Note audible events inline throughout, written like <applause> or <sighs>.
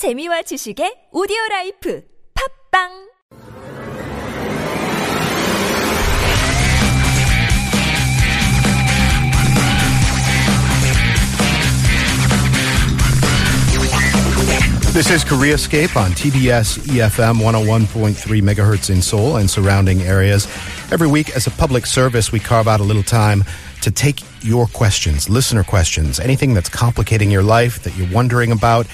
재미와 지식의 오디오 라이프 팝빵 This is Koreascape on TBS EFM 101.3 megahertz in Seoul and surrounding areas. Every week, as a public service, we carve out a little time to take your questions, listener questions, anything that's complicating your life that you're wondering about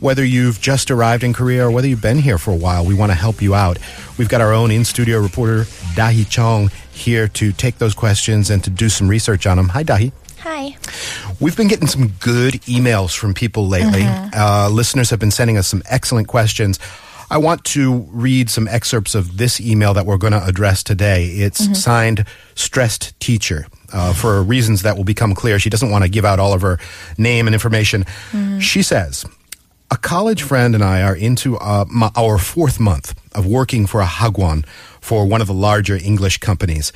whether you've just arrived in Korea or whether you've been here for a while, we want to help you out. We've got our own in studio reporter, Dahi Chong, here to take those questions and to do some research on them. Hi, Dahi. Hi. We've been getting some good emails from people lately. Uh, listeners have been sending us some excellent questions. I want to read some excerpts of this email that we're going to address today. It's signed Stressed Teacher. Uh, for reasons that will become clear, she doesn't want to give out all of her name and information. She says, a college friend and I are into uh, my, our fourth month of working for a hagwon for one of the larger English companies.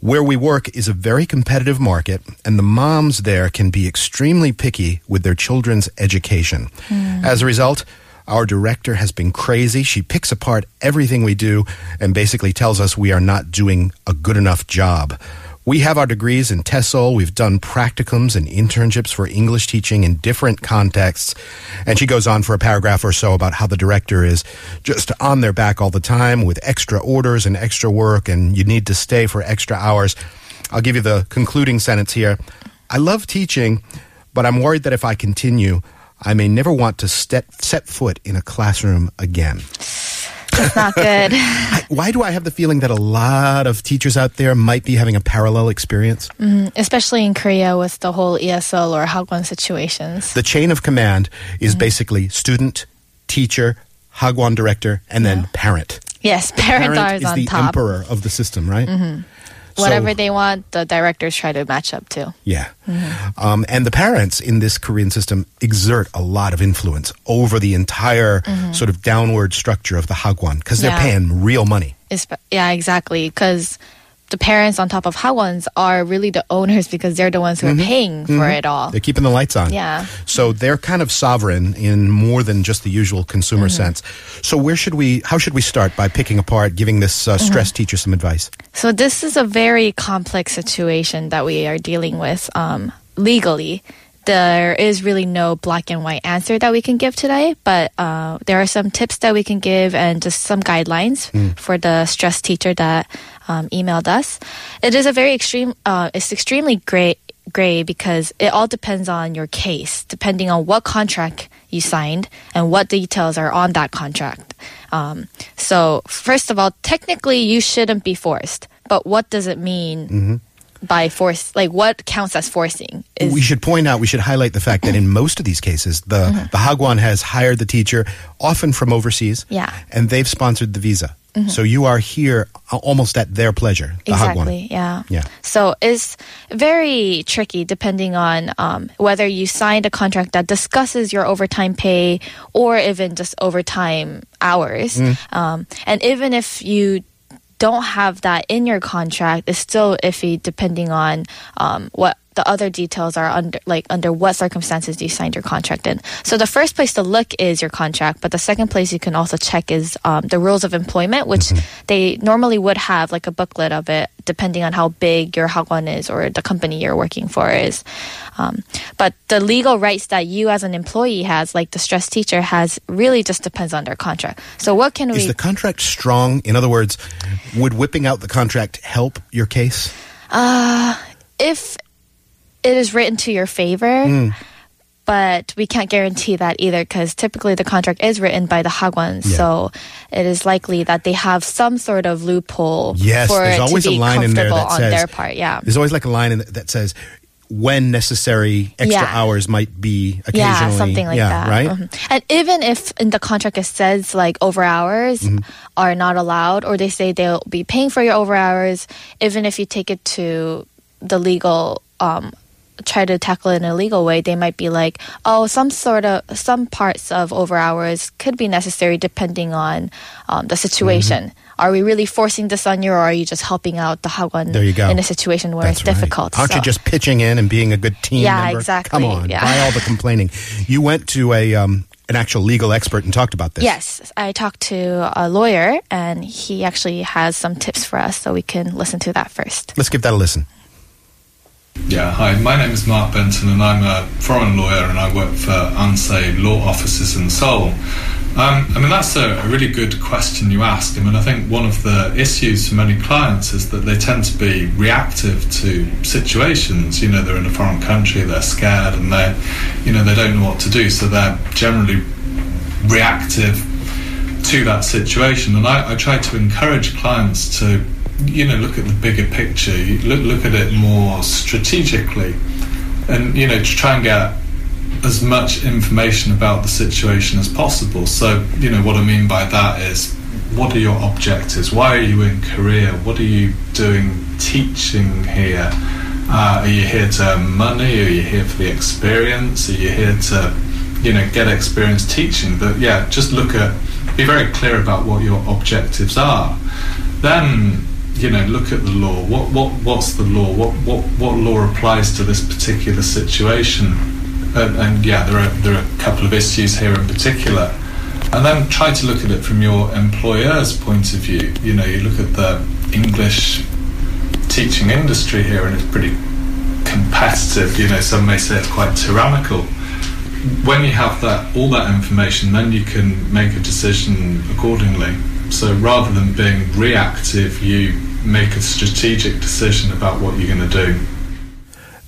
Where we work is a very competitive market, and the moms there can be extremely picky with their children's education. As a result, our director has been crazy. She picks apart everything we do and basically tells us we are not doing a good enough job. We have our degrees in TESOL. We've done practicums and internships for English teaching in different contexts. And she goes on for a paragraph or so about how the director is just on their back all the time with extra orders and extra work, and you need to stay for extra hours. I'll give you the concluding sentence here. I love teaching, but I'm worried that if I continue, I may never want to step, set foot in a classroom again. It's not good. <laughs> I, why do I have the feeling that a lot of teachers out there might be having a parallel experience? Especially in Korea with the whole ESL or Hagwon situations. The chain of command is basically student, teacher, Hagwon director, and then parent. Yes, parent, Parent is the top. Mm-hmm. emperor of the system, right? So- Whatever they want, the directors try to match up to. Yeah. Mm-hmm. Um, and the parents in this Korean system exert a lot of influence over the entire sort of downward structure of the Hagwon because they're Mm-hmm. Yeah. paying real money. Espe- Yeah, exactly. Because the parents on top of Hagwons are really the owners because they're the ones who are paying for it all. They're keeping the lights on. Yeah. So they're kind of sovereign in more than just the usual consumer Mm-hmm. sense. So where should we, how should we start by picking apart, giving this uh, stress Mm-hmm. teacher some advice? So this is a very complex situation that we are dealing with um, legally. There is really no black and white answer that we can give today, but uh, there are some tips that we can give and just some guidelines for the stress teacher that um, emailed us. It is a very extreme. Uh, it's extremely gray gray because it all depends on your case, depending on what contract you signed and what details are on that contract. Um, so, first of all, technically, you shouldn't be forced. But what does it mean by force? Like, what counts as forcing? Is we should point out, we should highlight the fact that in most of these cases, the, the Hagwon has hired the teacher, often from overseas, Mm-hmm. Yeah. Mm-hmm. and they've sponsored the visa. So you are here uh, almost at their pleasure, the exactly, Hagwon. yeah. Yeah. So it's very tricky depending on um, whether you signed a contract that discusses your overtime pay or even just overtime hours. Um, and even if you don't have that in your contract, it's still iffy depending on um, what the other details are under like under what circumstances you signed your contract in. So the first place to look is your contract, but the second place you can also check is um, the rules of employment, which they normally would have like a booklet of it, depending on how big your hagwon is or the company you're working for is. Um, but the legal rights that you as an employee has, like the stress teacher has, really just depends on their contract. So what can Is we? Is the contract strong? In other words, would whipping out the contract help your case? if it is written to your favor, Hmm. but we can't guarantee that either because typically the contract is written by the Hagwon, Yeah. so it is likely that they have some sort of loophole Yes, for there's it always to a be line in there comfortable that on says their part. Yeah. There's always like a line in th- that says when necessary, extra Yeah. hours might be Yeah, something like yeah, that. Right? Mhm. And even if in the contract it says like over hours Mm-hmm. are not allowed, or they say they'll be paying for your over hours, even if you take it to the legal, um, try to tackle it in a legal way, they might be like, oh, some sort of some parts of over hours could be necessary depending on um, the situation. Mm-hmm. Are we really forcing this on you, or are you just helping out the hagwon There you go. in a situation where That's it's difficult? Right. Aren't you just pitching in and being a good team Yeah, member? exactly. Come on, Yeah. why all the complaining? You went to a um, an actual legal expert and talked about this. Yes, I talked to a lawyer, and he actually has some tips for us, so we can listen to that first. Let's give that a listen. Yeah, hi. My name is Mark Benton, and I'm a foreign lawyer, and I work for Unsafe Law Offices in Seoul. Um, I mean, that's a, a, really good question you ask. I mean, I think one of the issues for many clients is that they tend to be reactive to situations. You know, they're in a foreign country, they're scared, and they, you know, they don't know what to do, so they're generally reactive to that situation. And I, I try to encourage clients to you know look at the bigger picture. Look look at it more strategically and you know to try and get as much information about the situation as possible. So you know what i mean by that is what are your objectives? Why are you in korea? What are you doing teaching here? Uh, are you here to earn money? Are you here for the experience? Are you here to you know get experience teaching? But yeah just look at be very clear about what your objectives are. Then you know, look at the law. What what what's the law? What what what law applies to this particular situation? And, and yeah, there are there are a couple of issues here in particular. And then try to look at it from your employer's point of view. You know, you look at the English teaching industry here, and it's pretty competitive. You know, some may say it's quite tyrannical. When you have that all that information, then you can make a decision accordingly. So rather than being reactive, you make a strategic decision about what you're going to do.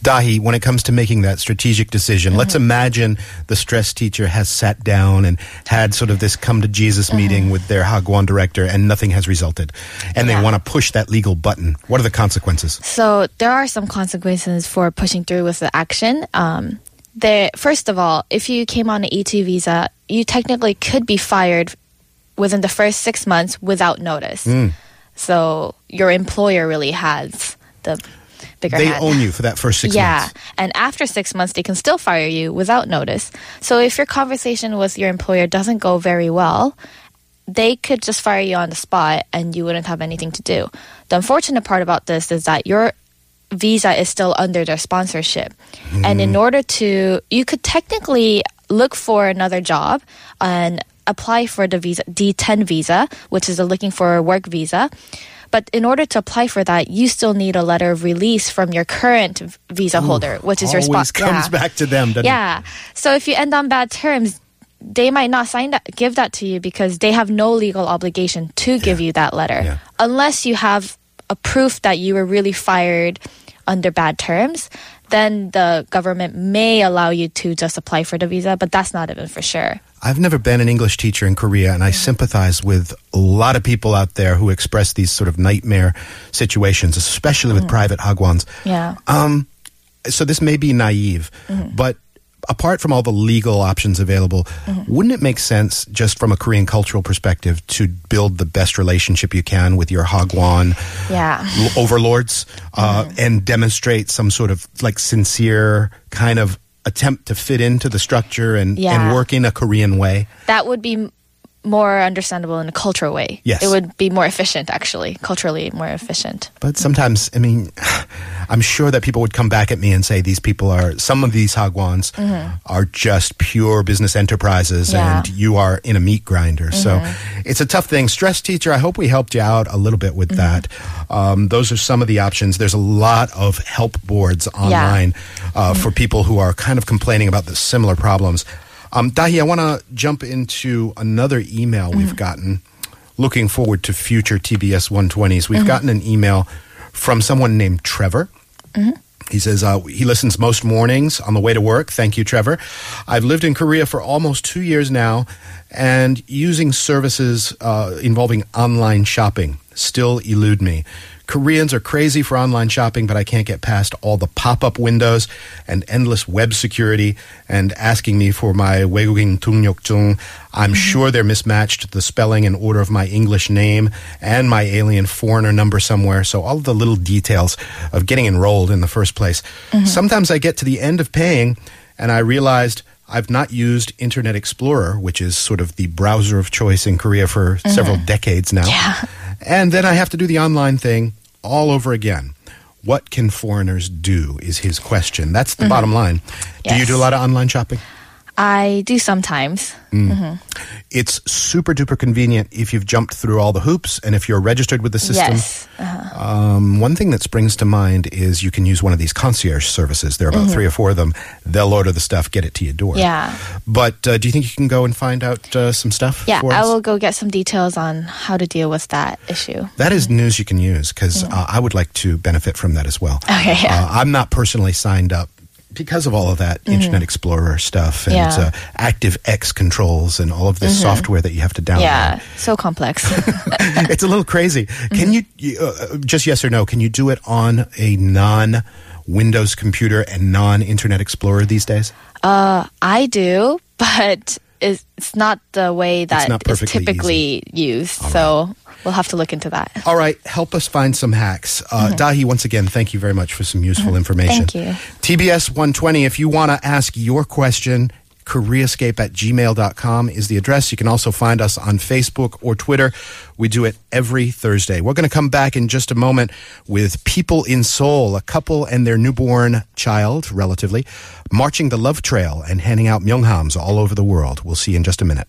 Dahi, when it comes to making that strategic decision, mm-hmm. let's imagine the stress teacher has sat down and had sort of this come to Jesus mm-hmm. meeting with their Hagwon director and nothing has resulted. And yeah. they want to push that legal button. What are the consequences? So there are some consequences for pushing through with the action. Um, there, first of all, if you came on an E2 visa, you technically could be fired within the first six months without notice. Mm. So your employer really has the bigger they hand. own you for that first six yeah. months. Yeah. And after six months, they can still fire you without notice. So if your conversation with your employer doesn't go very well, they could just fire you on the spot and you wouldn't have anything to do. The unfortunate part about this is that your visa is still under their sponsorship. Mm. And in hmm. order to, you could technically look for another job and apply for the visa, D10 visa, which is a looking for a work visa. But in order to apply for that, you still need a letter of release from your current visa Ooh, holder, which is your spot. comes yeah. back to them, yeah. It? So if you end on bad terms, they might not sign that, give that to you because they have no legal obligation to yeah. give you that letter, yeah. unless you have a proof that you were really fired under bad terms then the government may allow you to just apply for the visa, but that's not even for sure. I've never been an English teacher in Korea, and I sympathize with a lot of people out there who express these sort of nightmare situations, especially with mm. private hagwons. Yeah. Um, so this may be naive, mm-hmm. but apart from all the legal options available, mm-hmm. wouldn't it make sense, just from a Korean cultural perspective, to build the best relationship you can with your hagwon yeah. overlords uh, mm-hmm. and demonstrate some sort of like sincere kind of attempt to fit into the structure and, yeah. and work in a Korean way. That would be more understandable in a cultural way. Yes. It would be more efficient, actually, culturally more efficient. But sometimes, I mean, <sighs> I'm sure that people would come back at me and say these people are, some of these hagwons mm-hmm. are just pure business enterprises yeah. and you are in a meat grinder. Mm-hmm. So it's a tough thing. Stress teacher, I hope we helped you out a little bit with mm-hmm. that. Um, those are some of the options. There's a lot of help boards online yeah. uh, for people who are kind of complaining about the similar problems. Um, Dahi, I want to jump into another email we've mm-hmm. gotten. Looking forward to future TBS 120s. We've mm-hmm. gotten an email from someone named Trevor. Mm-hmm. He says uh, he listens most mornings on the way to work. Thank you, Trevor. I've lived in Korea for almost two years now, and using services uh, involving online shopping still elude me. Koreans are crazy for online shopping, but I can't get past all the pop up windows and endless web security and asking me for my 외국인 등록증. I'm mm-hmm. sure they're mismatched the spelling and order of my English name and my alien foreigner number somewhere. So all of the little details of getting enrolled in the first place. Mm-hmm. Sometimes I get to the end of paying and I realized I've not used Internet Explorer, which is sort of the browser of choice in Korea for mm-hmm. several decades now. Yeah. And then I have to do the online thing all over again. What can foreigners do is his question. That's the mm-hmm. bottom line. Yes. Do you do a lot of online shopping? I do sometimes. It's super duper convenient if you've jumped through all the hoops and if you're registered with the system. Yes. Uh-huh. Um, one thing that springs to mind is you can use one of these concierge services. There are about three or four of them. They'll order the stuff, get it to your door. Mm-hmm. Yeah. But uh, do you think you can go and find out uh, some stuff? Yeah, I will go get some details on how to deal with that issue. That is news you can use because uh, I would like to benefit from that as well. Mm-hmm. Okay, yeah. Uh, I'm not personally signed up because of all of that Internet Explorer stuff and Mm-hmm. Yeah. uh, ActiveX controls and all of this software that you have to download. Yeah, so complex. <laughs> it's a little crazy. Mm-hmm. Can you, you uh, just yes or no, can you do it on a non Windows computer and non Internet Explorer these days? uh, I do, but it's, it's not the way that it's perfectly typically used. so we'll have to look into that. All right, help us find some hacks. Uh, Dahi, once again, thank you very much for some useful information. Mm-hmm. Thank you. TBS 120, if you want to ask your question, koreascape at gmail.com is the address. You can also find us on Facebook or Twitter. We do it every Thursday. We're going to come back in just a moment with People in Seoul, a couple and their newborn child, relatively, marching the love trail and handing out myunghams all over the world. We'll see you in just a minute.